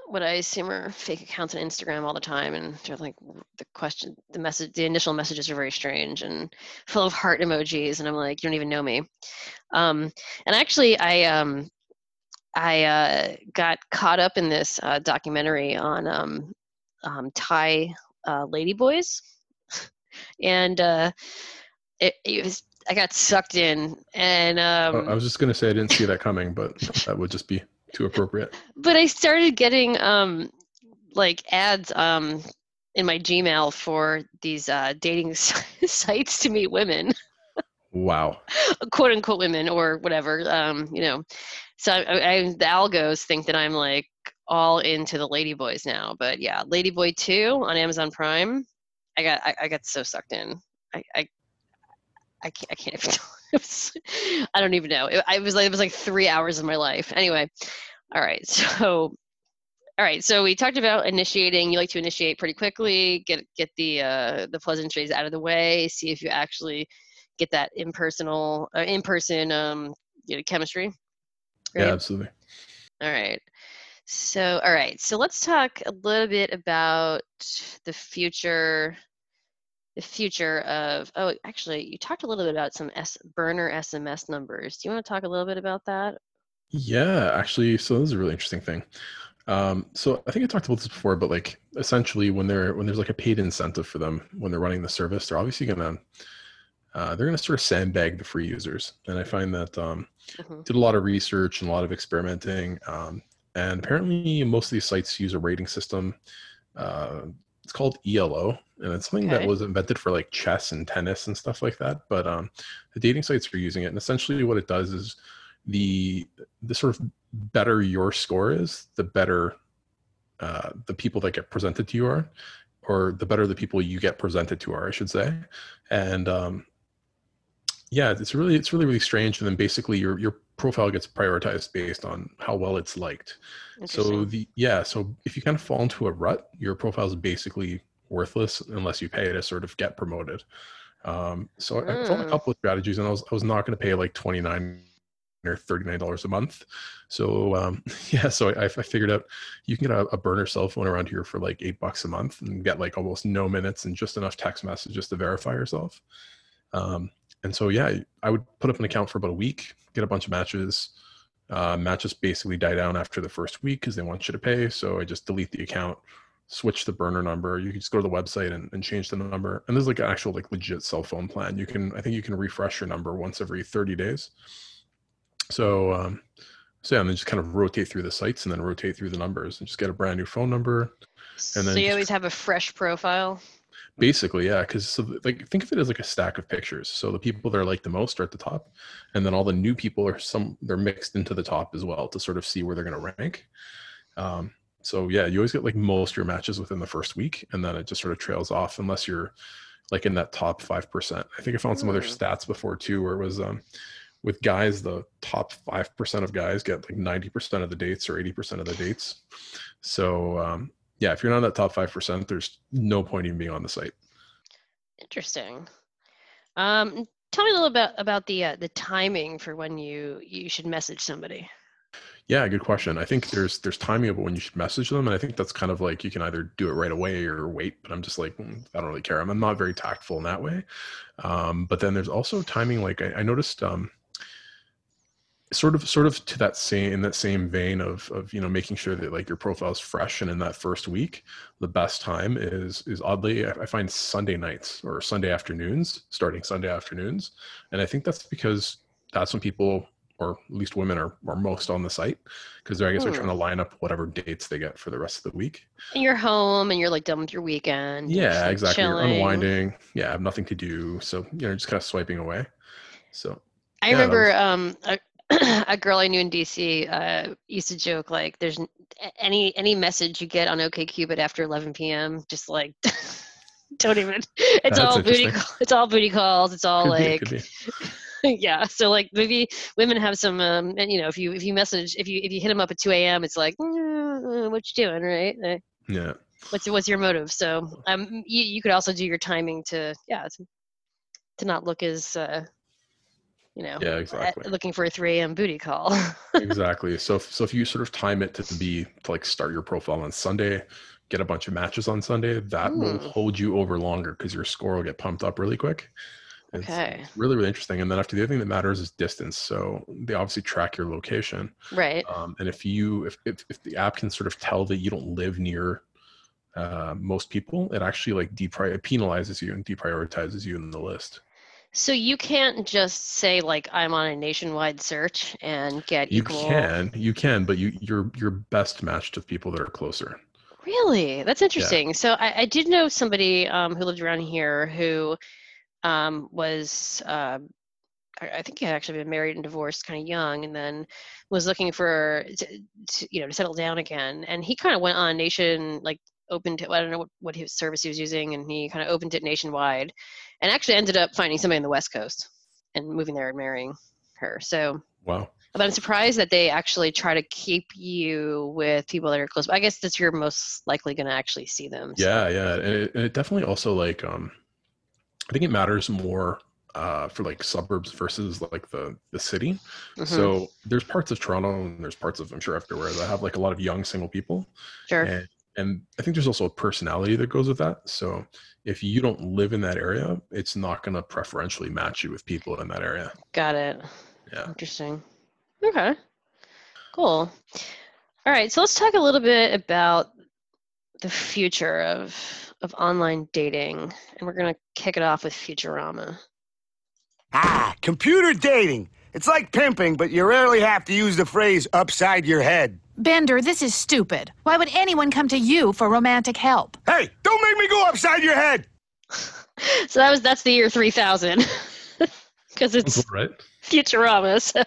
what I assume are fake accounts on Instagram all the time, and they're like the question, the message, the initial messages are very strange and full of heart emojis, and I'm like, you don't even know me. Um, and actually, I um, I uh, got caught up in this uh, documentary on um, um, Thai uh, ladyboys, and uh, it, it was I got sucked in, and I- um, I was just gonna say I didn't see that coming, but that would just be too appropriate. but I started getting um like ads um in my Gmail for these uh dating sites to meet women, Wow. quote unquote women or whatever. Um, you know. So I, I the algos think that I'm like all into the ladyboys now. But yeah, Ladyboy 2 on Amazon Prime. I got I, I got so sucked in. I I I can't I can't even was, I don't even know. It, I was like it was like three hours of my life. Anyway, all right. So all right. So we talked about initiating. You like to initiate pretty quickly. Get get the uh, the pleasantries out of the way. See if you actually get that impersonal, uh, in person, um, you know, chemistry. Yeah, absolutely. All right. So, all right. So let's talk a little bit about the future. The future of oh, actually, you talked a little bit about some S burner SMS numbers. Do you want to talk a little bit about that? Yeah, actually, so this is a really interesting thing. Um, so I think I talked about this before, but like essentially, when they're when there's like a paid incentive for them when they're running the service, they're obviously gonna uh, they're gonna sort of sandbag the free users. And I find that um, did a lot of research and a lot of experimenting, um, and apparently most of these sites use a rating system. Uh, it's called ELO, and it's something that was invented for like chess and tennis and stuff like that. But um, the dating sites are using it, and essentially what it does is the the sort of better your score is, the better uh, the people that get presented to you are, or the better the people you get presented to are, I should say. And um, yeah, it's really it's really really strange. And then basically your your profile gets prioritized based on how well it's liked. So the yeah, so if you kind of fall into a rut, your profile is basically worthless unless you pay to sort of get promoted. Um, so I I found a Mm. couple of strategies, and I was I was not going to pay like twenty nine or thirty nine dollars a month. So um, yeah, so I, I figured out you can get a, a burner cell phone around here for like eight bucks a month and get like almost no minutes and just enough text messages to verify yourself. Um, and so yeah, I would put up an account for about a week, get a bunch of matches. Uh, matches basically die down after the first week because they want you to pay. So I just delete the account, switch the burner number. You can just go to the website and, and change the number. And there's like an actual like legit cell phone plan. You can I think you can refresh your number once every 30 days. So um, so yeah, and then just kind of rotate through the sites and then rotate through the numbers and just get a brand new phone number. And then so you always have a fresh profile. Basically, yeah, because so like think of it as like a stack of pictures. So the people that are like the most are at the top, and then all the new people are some they're mixed into the top as well to sort of see where they're going to rank. Um, so yeah, you always get like most of your matches within the first week, and then it just sort of trails off unless you're like in that top five percent. I think I found some other Hmm. stats before too, where it was um, with guys the top five percent of guys get like ninety percent of the dates or eighty percent of the dates. So um, yeah, if you're not in that top five percent, there's no point even being on the site. Interesting. Um, tell me a little bit about the uh, the timing for when you you should message somebody. Yeah, good question. I think there's there's timing about when you should message them, and I think that's kind of like you can either do it right away or wait. But I'm just like mm, I don't really care. I'm, I'm not very tactful in that way. Um, but then there's also timing. Like I, I noticed, um, sort of sort of to that same in that same vein of of you know making sure that like your profile is fresh and in that first week, the best time is is oddly I, find Sunday nights or Sunday afternoons, starting Sunday afternoons, and I think that's because that's when people or at least women are, are most on the site because they're I guess they're trying to Hmm. line up whatever dates they get for the rest of the week. And you're home and you're like done with your weekend. Yeah, exactly. You're unwinding. Yeah, I have nothing to do. So, you know, just kind of swiping away. So I yeah, remember was- um, a, a girl I knew in DC uh, used to joke like, "There's any any message you get on OKCupid after 11 p.m. Just like don't even. It's That's all booty. it's all booty calls. It's all Could be, like could yeah. So like maybe women have some. Um, and, you know, if you if you message if you if you hit them up at 2 a.m. It's like, "Mm, what you doing, right? Uh, yeah. What's what's your motive? So um, you you could also do your timing to yeah to, to not look as uh, you know Yeah, uh, exactly. looking for a 3 a.m. booty call. exactly. So, if, so if you sort of time it to be to like start your profile on Sunday, get a bunch of matches on Sunday, that will Mm. hold you over longer because your score will get pumped up really quick. It's Okay. really, really interesting. And then after the other thing that matters is distance. So they obviously track your location. right. Um, and if you, if, if, if the app can sort of tell that you don't live near uh, most people, it actually like depri- it penalizes you and deprioritizes you in the list. So you can't just say like I'm on a nationwide search and get You equal. can, you can, but you you're you're best matched with people that are closer. Really? That's interesting. So I, I did know somebody um, who lived around here who um, was, I, I think he had actually been married and divorced kind of young, and then was looking for, to, to, you know, to settle down again. And he kind of went on nation, like opened it. I don't know what, what his service he was using, and he kind of opened it nationwide, and actually ended up finding somebody on the West Coast and moving there and marrying her. So Wow. But I'm surprised that they actually try to keep you with people that are close. I guess that's you're most likely going to actually see them. so- Yeah, yeah, and it, and it definitely also like um, I think it matters more uh, for like suburbs versus like the the city. Mhm. So there's parts of Toronto and there's parts of I'm sure everywhere that have like a lot of young single people. Sure. And, and I think there's also a personality that goes with that. So if you don't live in that area, it's not going to preferentially match you with people in that area. Got it. Yeah. Interesting. Okay. Cool. All right. So let's talk a little bit about the future of of online dating, and we're gonna kick it off with Futurama. Ah, computer dating. It's like pimping, but you rarely have to use the phrase upside your head. Bender, this is stupid. Why would anyone come to you for romantic help? Hey, don't make me go upside your head. So that was that's the year three thousand, because it's right. Futurama. So,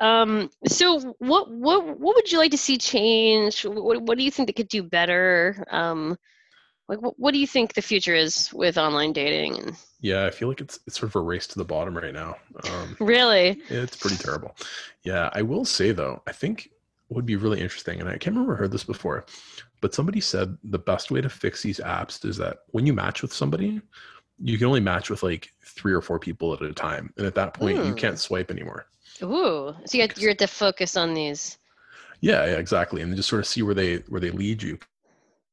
um, so what what what would you like to see change? What what do you think they could do better? Um, like what what do you think the future is with online dating? And Yeah, I feel like it's it's sort of a race to the bottom right now. Um, really, It's pretty terrible. Yeah, I will say though, I think what would be really interesting, and I can't remember I heard this before, but somebody said the best way to fix these apps is that when you match with somebody, you can only match with like three or four people at a time, and at that point, you Hmm. can't swipe anymore. ooh, so you have, you're to focus on these. Yeah, yeah, exactly, and just sort of see where they where they lead you.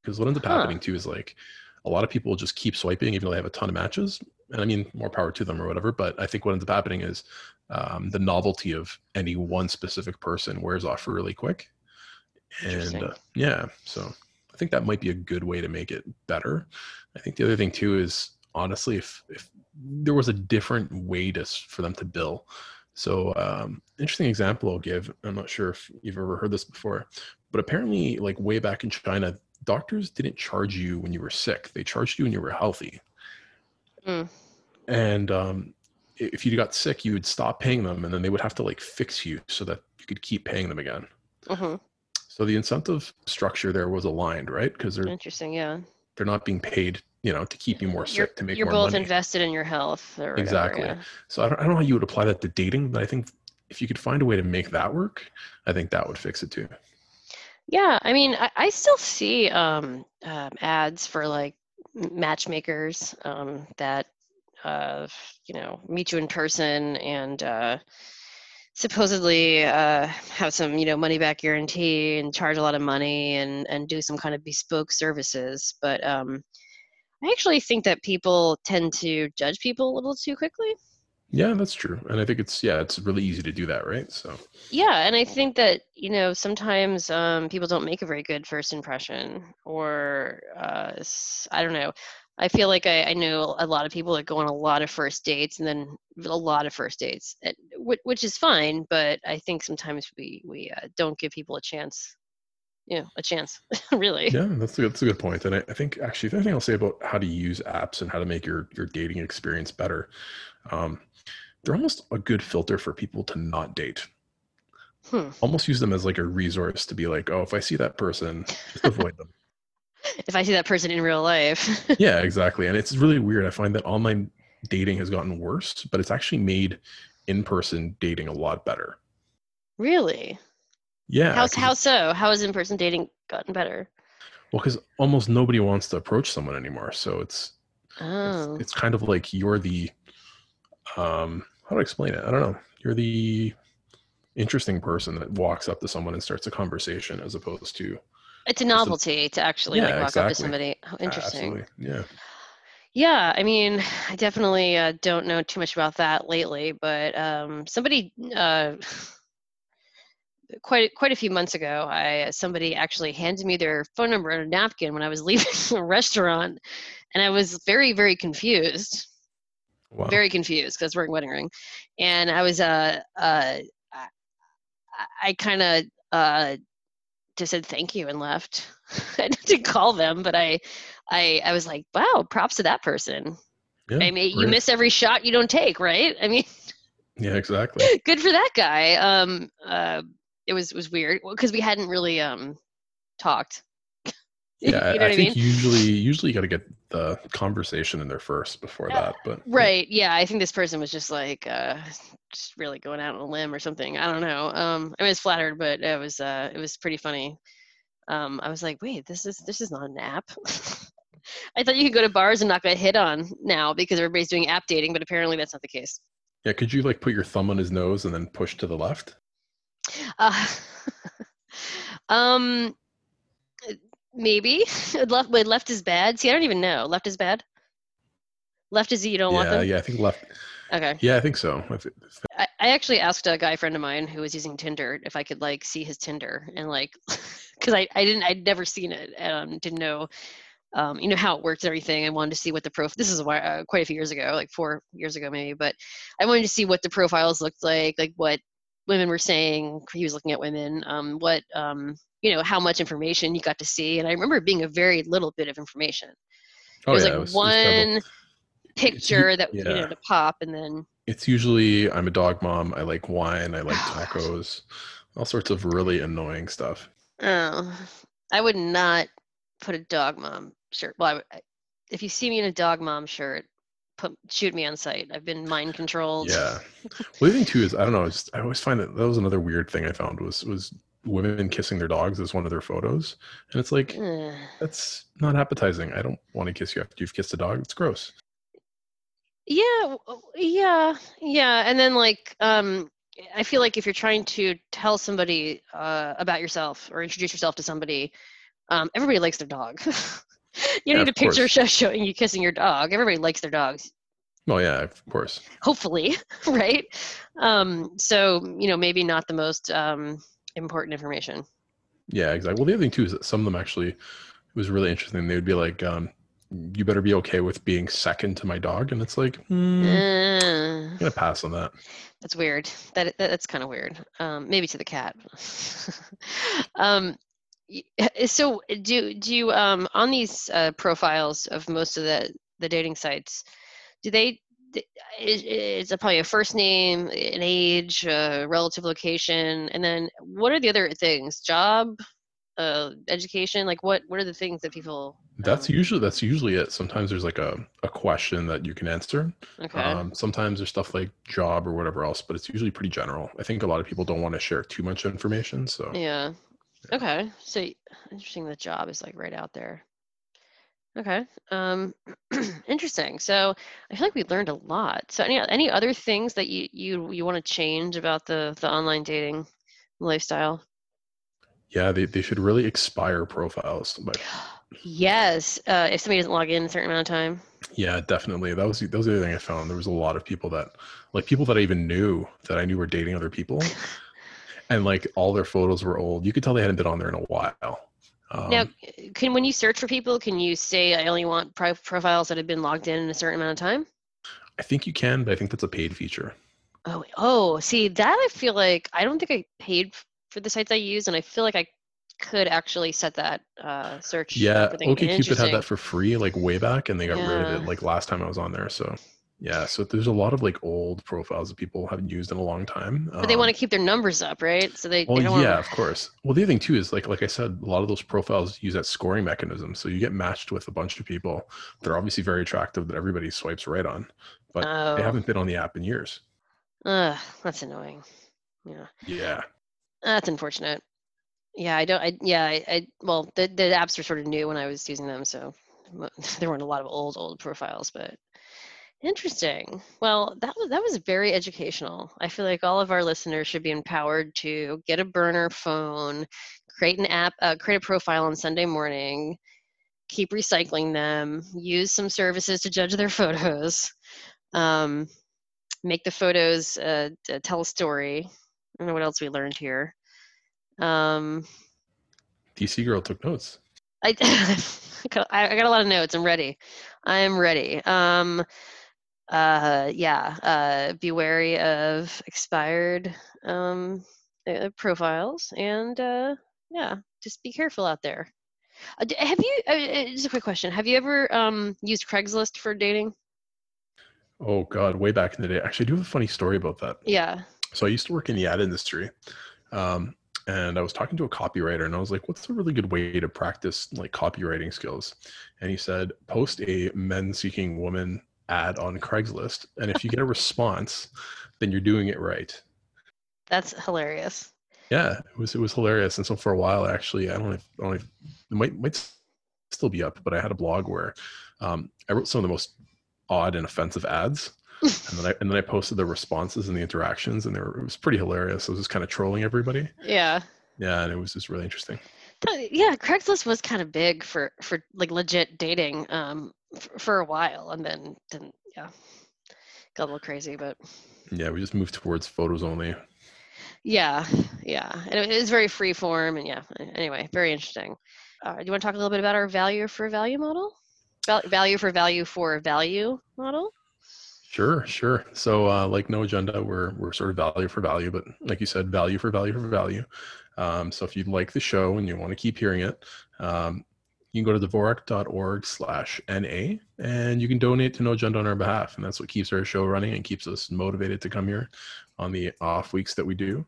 Because what ends up Huh. happening too is like a lot of people just keep swiping even though they have a ton of matches, and I mean more power to them or whatever. But I think what ends up happening is um, the novelty of any one specific person wears off really quick, and uh, yeah, so I think that might be a good way to make it better. I think the other thing too is honestly, if if there was a different way to for them to bill. So, um, interesting example I'll give. I'm not sure if you've ever heard this before, but apparently, like way back in China, doctors didn't charge you when you were sick; they charged you when you were healthy. Mm. And um, if you got sick, you would stop paying them, and then they would have to like fix you so that you could keep paying them again. hmm So the incentive structure there was aligned, right? Because they're Interesting, yeah. they're not being paid, you know, to keep you more sick You're, to make you're both money. invested in your health. Whatever, exactly. yeah. So I don't, I don't know how you would apply that to dating, but I think if you could find a way to make that work, I think that would fix it too. Yeah, I mean, I, I still see um, um, ads for like matchmakers um, that uh, you know meet you in person and uh, supposedly uh, have some you know money back guarantee and charge a lot of money and and do some kind of bespoke services. But um, I actually think that people tend to judge people a little too quickly. Yeah, that's true. And I think it's yeah, it's really easy to do that, right? So Yeah, and I think that you know sometimes um, people don't make a very good first impression, or uh, I don't know. I feel like I, I know a lot of people that go on a lot of first dates, and then a lot of first dates, which, which is fine. But I think sometimes we we uh, don't give people a chance, you know, a chance, really. yeah, that's a, that's a good point. And I, I think actually the thing I'll say about how to use apps and how to make your your dating experience better, um, they're almost a good filter for people to not date. Hmm. Almost use them as like a resource to be like, oh, if I see that person, just avoid them. If I see that person in real life, yeah, exactly. And it's really weird. I find that online dating has gotten worse, but it's actually made in-person dating a lot better. really, Yeah. 'cause- how so? How has in-person dating gotten better? Well, because almost nobody wants to approach someone anymore. So it's Oh, it's kind of like you're the um how do I explain it? I don't know. You're the interesting person that walks up to someone and starts a conversation as opposed to it's a novelty to actually like Yeah, walk up to somebody. Oh, interesting. Absolutely. Yeah. Yeah, I mean, I definitely uh, don't know too much about that lately, but um, somebody uh, quite quite a few months ago, I somebody actually handed me their phone number on a napkin when I was leaving a restaurant, and I was very very confused, Wow. very confused because I was wearing wedding ring, and I was uh uh I, I kind of uh just said thank you and left. I didn't call them, but I I I was like, wow, props to that person. Yeah, I mean, you miss every shot you don't take, right? I mean, Yeah, exactly. good for that guy. Um, uh, it was was weird because we hadn't really um talked. You Yeah, know I, I I think mean? usually usually you got to get the conversation in there first before that. But Right. Yeah, I think this person was just like, uh, just really going out on a limb or something. I don't know. Um, I was flattered, but it was uh, it was pretty funny. Um, I was like, wait, this is this is not an app. I thought you could go to bars and not get hit on now because everybody's doing app dating, but apparently that's not the case. Yeah, could you like put your thumb on his nose and then push to the left? Uh, um, maybe left. Wait, left is bad. See, I don't even know. Left is bad. Left is you don't want yeah, them. yeah, I think left. Okay. Yeah, I think so. I I, actually asked a guy friend of mine who was using Tinder if I could like see his Tinder and like, because I, I didn't I'd never seen it um didn't know um you know how it worked and everything. I wanted to see what the prof. This is while, uh, quite a few years ago, like four years ago maybe, but I wanted to see what the profiles looked like, like what women were saying. He was looking at women, um, what um you know how much information you got to see, and I remember it being a very little bit of information. Oh, it was yeah, like it was- it was one picture that you know to pop and then It's usually I'm a dog mom. I like wine. I like tacos. All sorts of really annoying stuff. Oh, I would not put a dog mom shirt. Well, I- if you see me in a dog mom shirt, put shoot me on sight. I've been mind controlled. Yeah. Well, the thing too is I don't know. It's, I always find that that was another weird thing I found was was women kissing their dogs as one of their photos, and it's like Ugh. that's not appetizing. I don't want to kiss you after you've kissed a dog. It's gross. Yeah, yeah, yeah. And then like, um, I feel like if you're trying to tell somebody uh, about yourself or introduce yourself to somebody, um, everybody likes their dog. you Yeah, need a picture course. show showing you kissing your dog. Everybody likes their dogs. Well, yeah, of course. hopefully right um so you know maybe not the most um important information Yeah, exactly. Well, the other thing too is that some of them actually it was really interesting. They would be like, um, "You better be okay with being second to my dog," and it's like, hmm, Uh, I'm gonna pass on that. that's weird that, that that's kind of weird um maybe to the cat um so do do you um on these uh, profiles of most of the the dating sites do they th- is, is it probably a first name an age uh, relative location and then what are the other things job uh education like what what are the things that people That's usually that's usually it. Sometimes there's like a, a question that you can answer. Okay. Um, sometimes there's stuff like job or whatever else, but it's usually pretty general. I think a lot of people don't want to share too much information. So Yeah. Okay. So interesting. The job is like right out there. Okay. Um, interesting. So I feel like we learned a lot. So any any other things that you you you want to change about the the online dating lifestyle? yeah, they, they should really expire profiles. But Yes. Uh, if somebody doesn't log in a certain amount of time. yeah, definitely. That was the- that was the other thing I found. There was a lot of people that like people that I even knew that I knew were dating other people. and like all their photos were old. You could tell they hadn't been on there in a while. Um, now, can when you search for people, can you say I only want pro- profiles that have been logged in in a certain amount of time? I think you can, but I think that's a paid feature. Oh, oh, see that I feel like I don't think I paid for the sites I use, and I feel like I could actually set that uh, search. Yeah. OkCupid had that for free like way back, and they got rid of it like last time I was on there. So yeah, so there's a lot of like old profiles that people haven't used in a long time. But they Um, want to keep their numbers up, right? So they, Well, they don't yeah, want of course. Well, the other thing too is like like I said, a lot of those profiles use that scoring mechanism. So you get matched with a bunch of people that are obviously very attractive that everybody swipes right on, but Oh. they haven't been on the app in years. Ugh, that's annoying. Yeah, Yeah. that's unfortunate. Yeah, I don't. I yeah, I, I well, the the apps were sort of new when I was using them, so there weren't a lot of old old profiles, but interesting. Well, that was that was very educational. I feel like all of our listeners should be empowered to get a burner phone, create an app, uh, create a profile on Sunday morning, keep recycling them, use some services to judge their photos, um, make the photos uh, tell a story. I don't know what else we learned here. Um, DC girl took notes. I, I got I got a lot of notes. I'm ready. I'm ready. Um, uh, yeah. Uh, be wary of expired um, uh, profiles, and uh, yeah, just be careful out there. Uh, have you? Uh, uh, just a quick question. Have you ever um, used Craigslist for dating? Oh God, way back in the day. Actually, I do have a funny story about that. Yeah. So I used to work in the ad industry, um, and I was talking to a copywriter, and I was like, "What's a really good way to practice like copywriting skills?" And he said, "Post a men-seeking woman ad on Craigslist, and if you get a response, then you're doing it right. That's hilarious. Yeah, it was it was hilarious. And so for a while, actually, I don't know if, I don't know if it might might still be up, but I had a blog where um, I wrote some of the most odd and offensive ads, and then I and then I posted the responses and the interactions, and they were, it was pretty hilarious. I was just kind of trolling everybody. Yeah. Yeah, and it was just really interesting. Yeah, Craigslist was kind of big for for like legit dating um f- for a while, and then then yeah, got a little crazy, but Yeah, we just moved towards photos only. yeah, yeah, and it is very free form, and yeah. Anyway, very interesting. Uh, do you want to talk a little bit about our value for value model? Val- value for value for value model? Sure, sure. So, uh, like no agenda, we're we're sort of value for value, but like you said, value for value for value. Um, so, if you like the show and you want to keep hearing it, um, you can go to dvorak.org/na and you can donate to No Agenda on our behalf, and that's what keeps our show running and keeps us motivated to come here on the off weeks that we do.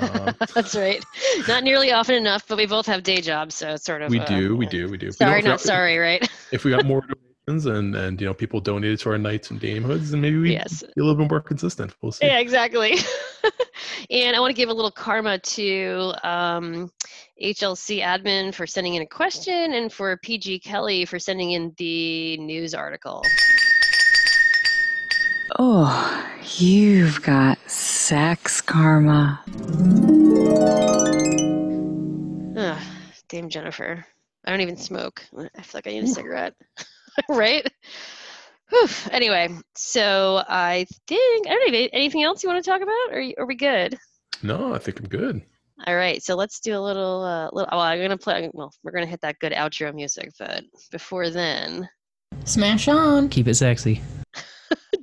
Um, That's right. Not nearly often enough, but we both have day jobs, so it's sort of. we uh, do, we do, we do. We Sorry, don't- not sorry, right? If we got more and and you know people donated to our knights and damehoods, then maybe we Yes. be a little bit more consistent. We'll see. Yeah, exactly. and I want to give a little karma to um, HLC admin for sending in a question and for PG Kelly for sending in the news article. Oh, you've got sex karma. Ugh, Dame Jennifer. I don't even smoke. I feel like I need a cigarette. right? Whew. Anyway, so I think I don't know. Anything else you want to talk about? Or are we good? No, I think I'm good. All right, so let's do a little. Uh, little well, I'm gonna play. Well, we're gonna hit that good outro music, but before then, Smash on. Keep it sexy.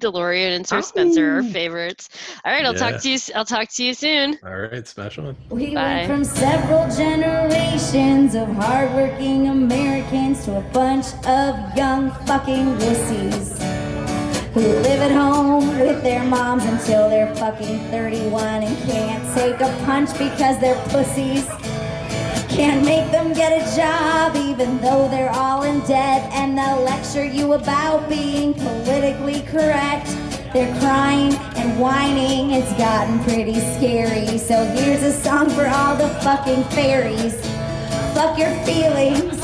DeLorean and Sir Spencer are favorites. All right, I'll Yeah. talk to you. s- I'll talk to you soon. All right, smash on. We Bye. went from several generations of hardworking Americans to a bunch of young fucking wussies who live at home with their moms until they're fucking 31 and can't take a punch because they're pussies. Can't make them get a job even though they're all in debt and they'll lecture you about being politically correct. They're crying and whining, it's gotten pretty scary. So here's a song for all the fucking fairies. Fuck your feelings.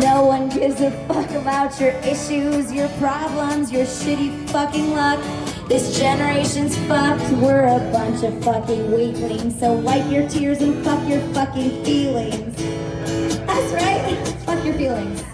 No one gives a fuck about your issues, your problems, your shitty fucking luck. This generation's fucked. We're a bunch of fucking weaklings. So wipe your tears and fuck your fucking feelings. That's right. Fuck your feelings.